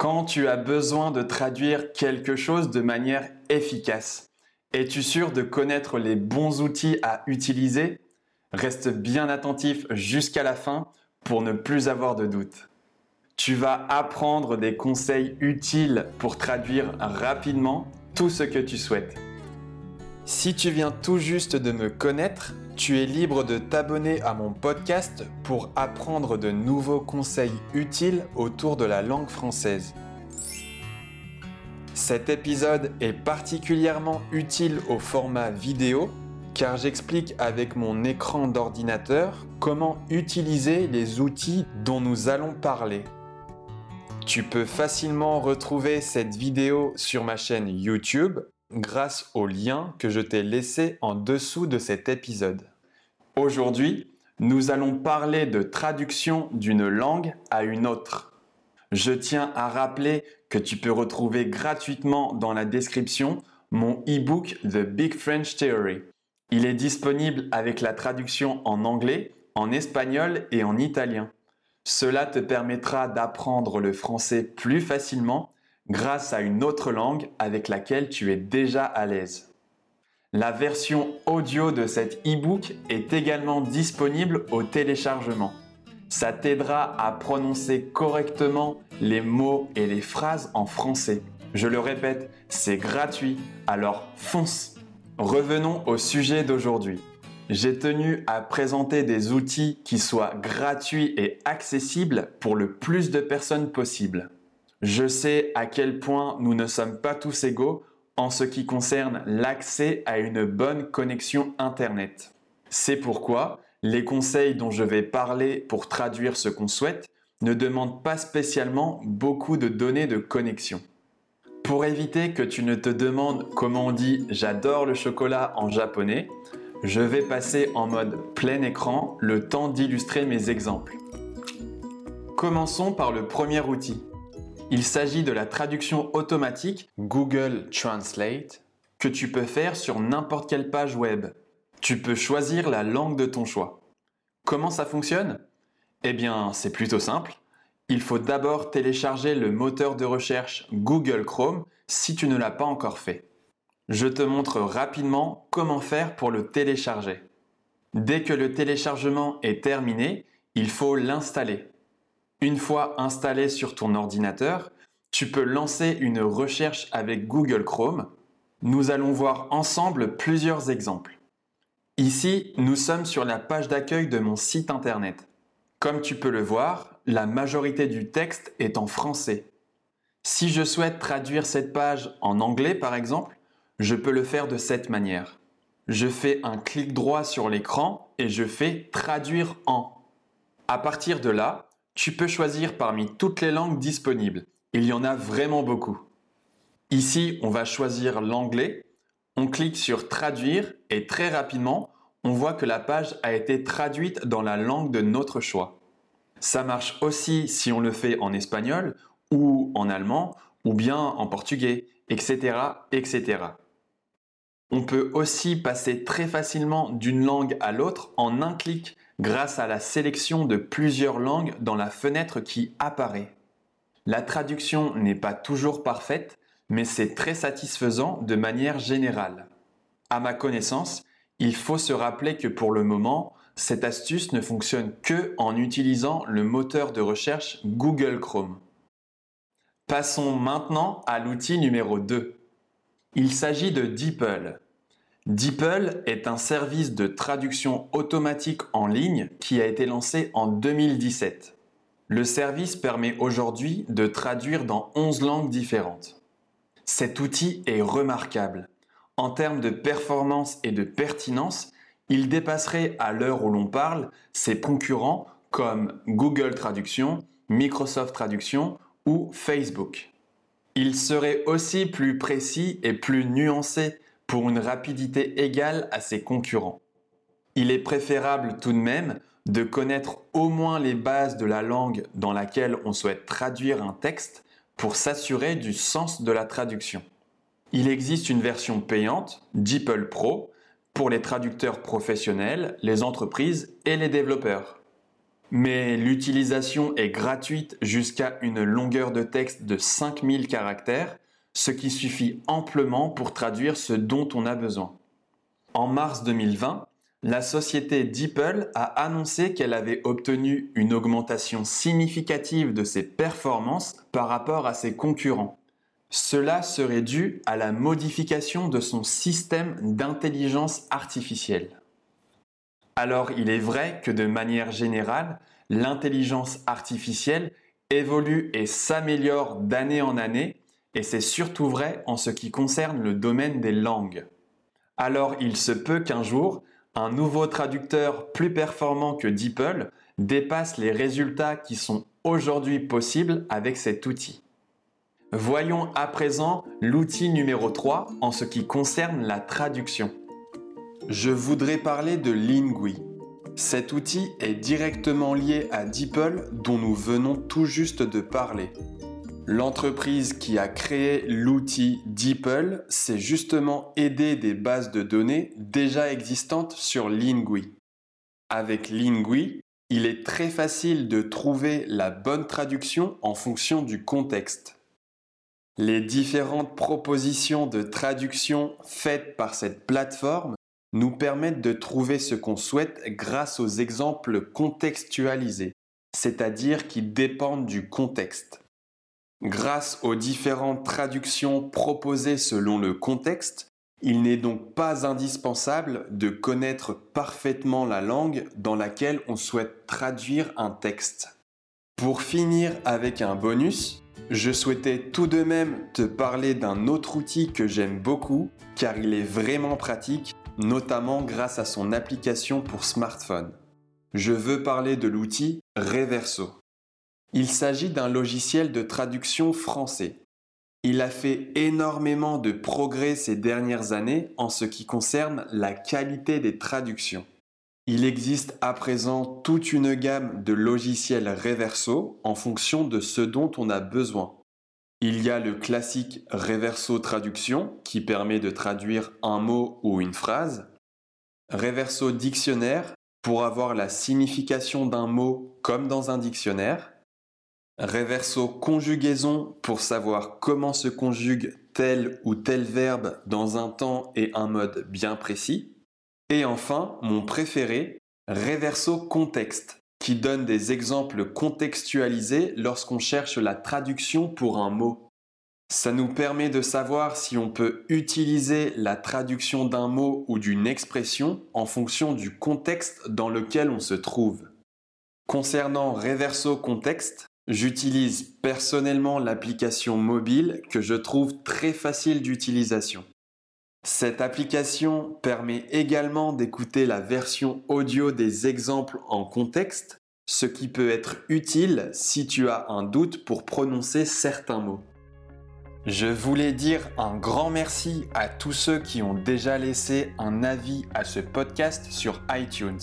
Quand tu as besoin de traduire quelque chose de manière efficace, es-tu sûr de connaître les bons outils à utiliser? Reste bien attentif jusqu'à la fin pour ne plus avoir de doutes. Tu vas apprendre des conseils utiles pour traduire rapidement tout ce que tu souhaites. Si tu viens tout juste de me connaître, tu es libre de t'abonner à mon podcast pour apprendre de nouveaux conseils utiles autour de la langue française. Cet épisode est particulièrement utile au format vidéo car j'explique avec mon écran d'ordinateur comment utiliser les outils dont nous allons parler. Tu peux facilement retrouver cette vidéo sur ma chaîne YouTube grâce au lien que je t'ai laissé en dessous de cet épisode. Aujourd'hui, nous allons parler de traduction d'une langue à une autre. Je tiens à rappeler que tu peux retrouver gratuitement dans la description mon e-book The Big French Theory. Il est disponible avec la traduction en anglais, en espagnol et en italien. Cela te permettra d'apprendre le français plus facilement grâce à une autre langue avec laquelle tu es déjà à l'aise. La version audio de cet e-book est également disponible au téléchargement. Ça t'aidera à prononcer correctement les mots et les phrases en français. Je le répète, c'est gratuit, alors fonce Revenons au sujet d'aujourd'hui. J'ai tenu à présenter des outils qui soient gratuits et accessibles pour le plus de personnes possible. Je sais à quel point nous ne sommes pas tous égaux en ce qui concerne l'accès à une bonne connexion Internet. C'est pourquoi les conseils dont je vais parler pour traduire ce qu'on souhaite ne demandent pas spécialement beaucoup de données de connexion. Pour éviter que tu ne te demandes comment on dit j'adore le chocolat en japonais, je vais passer en mode plein écran le temps d'illustrer mes exemples. Commençons par le premier outil. Il s'agit de la traduction automatique Google Translate que tu peux faire sur n'importe quelle page web. Tu peux choisir la langue de ton choix. Comment ça fonctionne? Eh bien, c'est plutôt simple. Il faut d'abord télécharger le moteur de recherche Google Chrome si tu ne l'as pas encore fait. Je te montre rapidement comment faire pour le télécharger. Dès que le téléchargement est terminé, il faut l'installer. Une fois installé sur ton ordinateur, tu peux lancer une recherche avec Google Chrome. Nous allons voir ensemble plusieurs exemples. Ici, nous sommes sur la page d'accueil de mon site internet. Comme tu peux le voir, la majorité du texte est en français. Si je souhaite traduire cette page en anglais par exemple, je peux le faire de cette manière. Je fais un clic droit sur l'écran et je fais traduire en. À partir de là, tu peux choisir parmi toutes les langues disponibles. Il y en a vraiment beaucoup. Ici, on va choisir l'anglais. On clique sur traduire et très rapidement, on voit que la page a été traduite dans la langue de notre choix. Ça marche aussi si on le fait en espagnol ou en allemand ou bien en portugais, etc., etc. On peut aussi passer très facilement d'une langue à l'autre en un clic grâce à la sélection de plusieurs langues dans la fenêtre qui apparaît. La traduction n'est pas toujours parfaite, mais c'est très satisfaisant de manière générale. À ma connaissance, il faut se rappeler que pour le moment, cette astuce ne fonctionne que en utilisant le moteur de recherche Google Chrome. Passons maintenant à l'outil numéro 2. Il s'agit de DeepL. DeepL est un service de traduction automatique en ligne qui a été lancé en 2017. Le service permet aujourd'hui de traduire dans 11 langues différentes. Cet outil est remarquable. En termes de performance et de pertinence, il dépasserait à l'heure où l'on parle ses concurrents comme Google Traduction, Microsoft Traduction ou Facebook. Il serait aussi plus précis et plus nuancé pour une rapidité égale à ses concurrents. Il est préférable tout de même de connaître au moins les bases de la langue dans laquelle on souhaite traduire un texte pour s'assurer du sens de la traduction. Il existe une version payante, DeepL Pro, pour les traducteurs professionnels, les entreprises et les développeurs. mais l'utilisation est gratuite jusqu'à une longueur de texte de 5000 caractères, ce qui suffit amplement pour traduire ce dont on a besoin. En mars 2020, la société DeepL a annoncé qu'elle avait obtenu une augmentation significative de ses performances par rapport à ses concurrents. Cela serait dû à la modification de son système d'intelligence artificielle. Alors il est vrai que de manière générale, l'intelligence artificielle évolue et s'améliore d'année en année, et c'est surtout vrai en ce qui concerne le domaine des langues. Alors il se peut qu'un jour, un nouveau traducteur plus performant que DeepL dépasse les résultats qui sont aujourd'hui possibles avec cet outil. Voyons à présent l'outil numéro 3 en ce qui concerne la traduction. Je voudrais parler de Lingui. Cet outil est directement lié à DeepL dont nous venons tout juste de parler. L'entreprise qui a créé l'outil DeepL s'est justement aidé des bases de données déjà existantes sur Lingui. Avec Lingui, il est très facile de trouver la bonne traduction en fonction du contexte. Les différentes propositions de traduction faites par cette plateforme nous permettent de trouver ce qu'on souhaite grâce aux exemples contextualisés, c'est-à-dire qui dépendent du contexte. Grâce aux différentes traductions proposées selon le contexte, il n'est donc pas indispensable de connaître parfaitement la langue dans laquelle on souhaite traduire un texte. Pour finir avec un bonus, je souhaitais tout de même te parler d'un autre outil que j'aime beaucoup car il est vraiment pratique, notamment grâce à son application pour smartphone. Je veux parler de l'outil Reverso. Il s'agit d'un logiciel de traduction français. Il a fait énormément de progrès ces dernières années en ce qui concerne la qualité des traductions. Il existe à présent toute une gamme de logiciels Reverso en fonction de ce dont on a besoin. Il y a le classique Reverso Traduction qui permet de traduire un mot ou une phrase. Reverso Dictionnaire pour avoir la signification d'un mot comme dans un dictionnaire. Reverso Conjugaison pour savoir comment se conjugue tel ou tel verbe dans un temps et un mode bien précis. Et enfin, mon préféré, Reverso Contexte, qui donne des exemples contextualisés lorsqu'on cherche la traduction pour un mot. Ça nous permet de savoir si on peut utiliser la traduction d'un mot ou d'une expression en fonction du contexte dans lequel on se trouve. Concernant Reverso Contexte, j'utilise personnellement l'application mobile que je trouve très facile d'utilisation. Cette application permet également d'écouter la version audio des exemples en contexte, ce qui peut être utile si tu as un doute pour prononcer certains mots. Je voulais dire un grand merci à tous ceux qui ont déjà laissé un avis à ce podcast sur iTunes.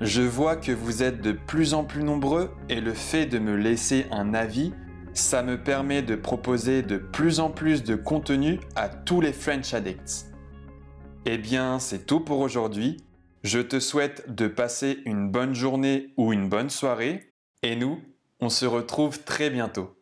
Je vois que vous êtes de plus en plus nombreux et le fait de me laisser un avis ça me permet de proposer de plus en plus de contenu à tous les French Addicts. Eh bien, c'est tout pour aujourd'hui. Je te souhaite de passer une bonne journée ou une bonne soirée et nous, on se retrouve très bientôt.